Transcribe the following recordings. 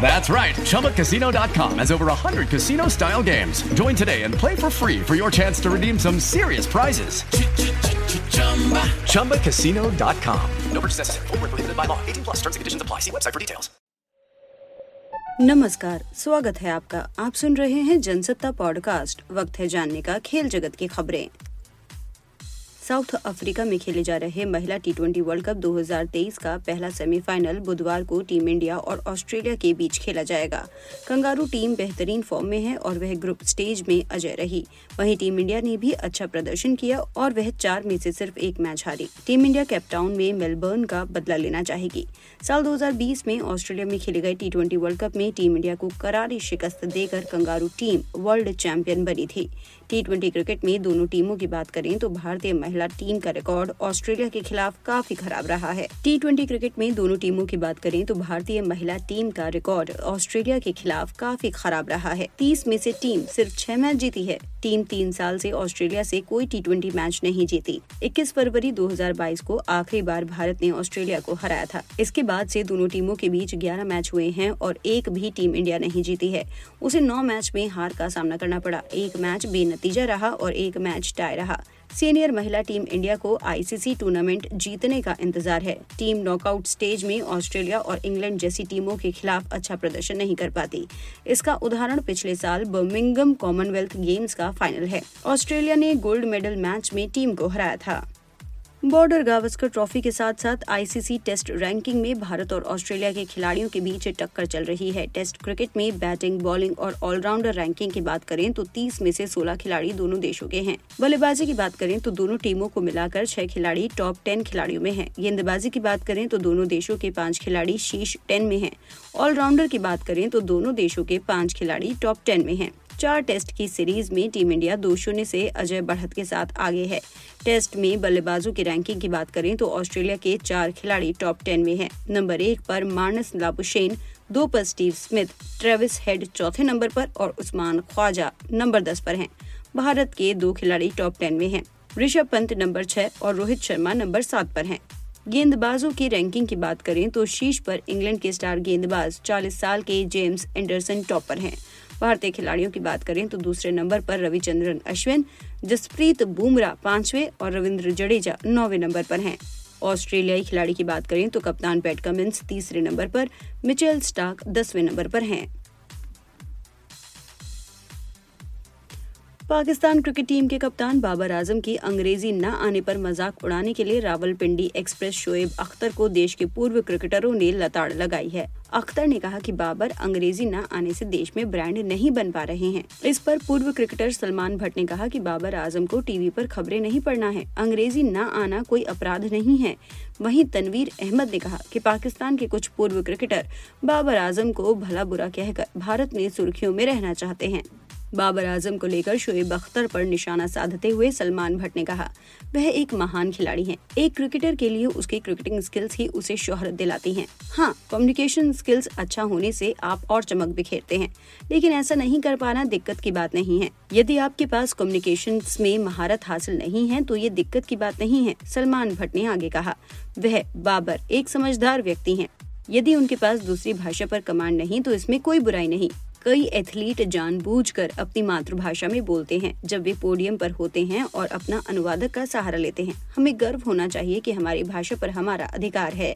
That's right. ChumbaCasino.com has over 100 casino style games. Join today and play for free for your chance to redeem some serious prizes. ChumbaCasino.com. No purchase necessary. Void where prohibited by law. 18 plus terms and conditions apply. See website for details. नमस्कार स्वागत है आपका आप सुन रहे हैं Jansatta podcast वक्त है जानने का खेल जगत की खबरें साउथ अफ्रीका में खेले जा रहे महिला टी ट्वेंटी वर्ल्ड कप 2023 का पहला सेमीफाइनल बुधवार को टीम इंडिया और ऑस्ट्रेलिया के बीच खेला जाएगा। कंगारू टीम बेहतरीन फॉर्म में है और वह ग्रुप स्टेज में अजय रही। वहीं टीम इंडिया ने भी अच्छा प्रदर्शन किया और वह चार में से सिर्फ़ एक मैच हारी। टीम इंडिया कैपटाउन में मेलबर्न का बदला लेना चाहेगी। साल 2020 में ऑस्ट्रेलिया में खेले गए टी ट्वेंटी वर्ल्ड कप में टीम इंडिया को करारी शिकस्त देकर कंगारू टीम वर्ल्ड चैंपियन बनी थी। टी ट्वेंटी क्रिकेट में दोनों टीमों की बात करें तो भारतीय महिला टीम का रिकॉर्ड ऑस्ट्रेलिया के खिलाफ काफ़ी खराब रहा है। टी क्रिकेट में दोनों टीमों की बात करें तो भारतीय महिला टीम का रिकॉर्ड ऑस्ट्रेलिया के खिलाफ काफ़ी खराब रहा है। तीस में से टीम सिर्फ़ छह मैच जीती है। टीम तीन साल से ऑस्ट्रेलिया से कोई टी ट्वेंटी मैच नहीं जीती। 21 फरवरी 2022 को आखिरी बार भारत ने ऑस्ट्रेलिया को हराया था। इसके बाद से दोनों टीमों के बीच 11 मैच हुए हैं और एक भी टीम इंडिया नहीं जीती है। उसे नौ मैच में हार का सामना करना पड़ा। एक मैच बेनतीजा रहा और एक मैच टाई रहा। सीनियर महिला टीम इंडिया को आईसीसी टूर्नामेंट जीतने का इंतज़ार है। टीम नॉकआउट स्टेज में ऑस्ट्रेलिया और इंग्लैंड जैसी टीमों के खिलाफ अच्छा प्रदर्शन नहीं कर पाती। इसका उदाहरण पिछले साल बर्मिंगम कॉमनवेल्थ गेम्स का फाइनल है। ऑस्ट्रेलिया ने गोल्ड मेडल मैच में टीम को हराया था। बॉर्डर गावस्कर ट्रॉफी के साथ साथ आईसीसी टेस्ट रैंकिंग में भारत और ऑस्ट्रेलिया के खिलाड़ियों के बीच टक्कर चल रही है। टेस्ट क्रिकेट में बैटिंग, बॉलिंग और ऑलराउंडर रैंकिंग की बात करें तो 30 में से 16 खिलाड़ी दोनों देशों के हैं। बल्लेबाजी की बात करें तो दोनों टीमों को मिलाकर छह खिलाड़ी टॉप टेन खिलाड़ियों में है। गेंदबाजी की बात करें तो दोनों देशों के पाँच खिलाड़ी शीर्ष टेन में है। ऑलराउंडर की बात करें तो दोनों देशों के पाँच खिलाड़ी टॉप टेन में हैं। चार टेस्ट की सीरीज़ में टीम इंडिया दो शून्य से अजय बढ़त के साथ आगे है टेस्ट में बल्लेबाजों की रैंकिंग की बात करें तो ऑस्ट्रेलिया के चार खिलाड़ी टॉप टेन में हैं। नंबर एक पर मानस लाबुशेन, दो पर स्टीव स्मिथ, ट्रेविस हेड चौथे नंबर पर और उस्मान ख्वाजा नंबर दस पर हैं। भारत के दो खिलाड़ी टॉप टेन में हैं। ऋषभ पंत नंबर छह और रोहित शर्मा नंबर सात पर हैं। गेंदबाजों की रैंकिंग की बात करें तो शीर्ष पर इंग्लैंड के स्टार गेंदबाज 40 साल के जेम्स एंडरसन टॉप पर हैं भारतीय खिलाड़ियों की बात करें तो दूसरे नंबर पर रविचंद्रन अश्विन, जसप्रीत बुमराह पांचवे और रविंद्र जडेजा नौवे नंबर पर हैं। ऑस्ट्रेलियाई खिलाड़ी की बात करें तो कप्तान पैट कमिंस तीसरे नंबर पर, मिचेल स्टार्क दसवें नंबर पर हैं। पाकिस्तान क्रिकेट टीम के कप्तान बाबर आज़म की अंग्रेज़ी न आने पर मज़ाक उड़ाने के लिए रावलपिंडी एक्सप्रेस शोएब अख्तर को देश के पूर्व क्रिकेटरों ने लताड़ लगाई है। अख्तर ने कहा कि बाबर अंग्रेज़ी न आने से देश में ब्रांड नहीं बन पा रहे हैं। इस पर पूर्व क्रिकेटर सलमान भट्ट ने कहा कि बाबर आज़म को टीवी पर खबरें नहीं पढ़ना है। अंग्रेज़ी न आना कोई अपराध नहीं है। वहीं तनवीर अहमद ने कहा कि पाकिस्तान के कुछ पूर्व क्रिकेटर बाबर आज़म को भला बुरा कहकर भारत में सुर्खियों में रहना चाहते हैं। बाबर आज़म को लेकर शोएब अख्तर पर निशाना साधते हुए सलमान भट्ट ने कहा, वह एक महान खिलाड़ी हैं। एक क्रिकेटर के लिए उसकी क्रिकेटिंग स्किल्स ही उसे शोहरत दिलाती हैं। हाँ कम्युनिकेशन स्किल्स अच्छा होने से आप और चमक बिखेरते हैं। लेकिन ऐसा नहीं कर पाना दिक्कत की बात नहीं है। यदि आपके पास कम्युनिकेशन में महारत हासिल नहीं है तो ये दिक्कत की बात नहीं है, सलमान भट्ट ने आगे कहा। वह बाबर एक समझदार व्यक्ति है। यदि उनके पास दूसरी भाषा पर कमांड नहीं तो इसमें कोई बुराई नहीं। कई एथलीट जानबूझकर अपनी मातृभाषा में बोलते हैं, जब वे पोडियम पर होते हैं और अपना अनुवादक का सहारा लेते हैं। हमें गर्व होना चाहिए कि हमारी भाषा पर हमारा अधिकार है।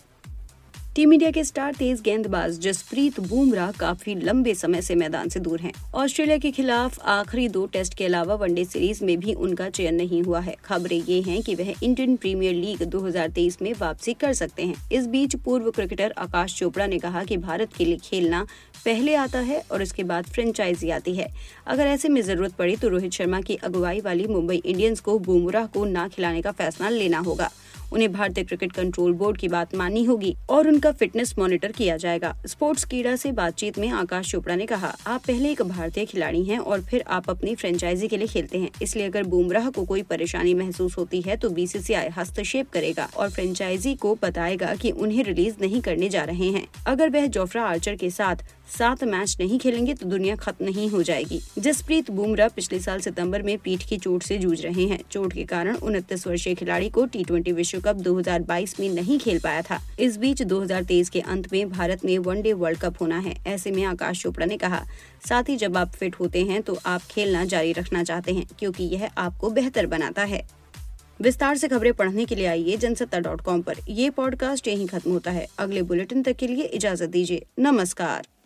टीम इंडिया के स्टार तेज गेंदबाज जसप्रीत बुमराह काफ़ी लंबे समय से मैदान से दूर हैं। ऑस्ट्रेलिया के खिलाफ आखिरी दो टेस्ट के अलावा वनडे सीरीज़ में भी उनका चयन नहीं हुआ है। खबरें ये हैं कि वह इंडियन प्रीमियर लीग 2023 में वापसी कर सकते हैं। इस बीच पूर्व क्रिकेटर आकाश चोपड़ा ने कहा की भारत के लिए खेलना पहले आता है और उसके बाद फ्रेंचाइजी आती है। अगर ऐसे में ज़रूरत पड़ी तो रोहित शर्मा की अगुवाई वाली मुंबई इंडियंस को बुमराह को न खिलाने का फैसला लेना होगा। उन्हें भारतीय क्रिकेट कंट्रोल बोर्ड की बात माननी होगी और उनका फिटनेस मॉनिटर किया जाएगा। स्पोर्ट्स कीड़ा से बातचीत में आकाश चोपड़ा ने कहा, आप पहले एक भारतीय खिलाड़ी हैं और फिर आप अपनी फ्रेंचाइजी के लिए खेलते हैं। इसलिए अगर बुमराह को कोई परेशानी महसूस होती है तो बीसीसीआई हस्तक्षेप करेगा और फ्रेंचाइजी को बताएगा कि उन्हें रिलीज़ नहीं करने जा रहे हैं। अगर वह जोफ्रा आर्चर के साथ सात मैच नहीं खेलेंगे तो दुनिया खत्म नहीं हो जाएगी। जसप्रीत बुमराह पिछले साल सितंबर में पीठ की चोट से जूझ रहे हैं। चोट के कारण उनतीस वर्षीय खिलाड़ी को टी ट्वेंटी विश्व कप 2022 में नहीं खेल पाया था। इस बीच 2023 के अंत में भारत में वनडे वर्ल्ड कप होना है, ऐसे में आकाश चोपड़ा ने कहा। साथ ही जब आप फिट होते हैं तो आप खेलना जारी रखना चाहते हैं, क्योंकि यह आपको बेहतर बनाता है। विस्तार से खबरें पढ़ने के लिए आइए जनसत्ता डॉट कॉम पर। ये पॉडकास्ट यहीं खत्म होता है। अगले बुलेटिन तक के लिए इजाज़त दीजिए। नमस्कार।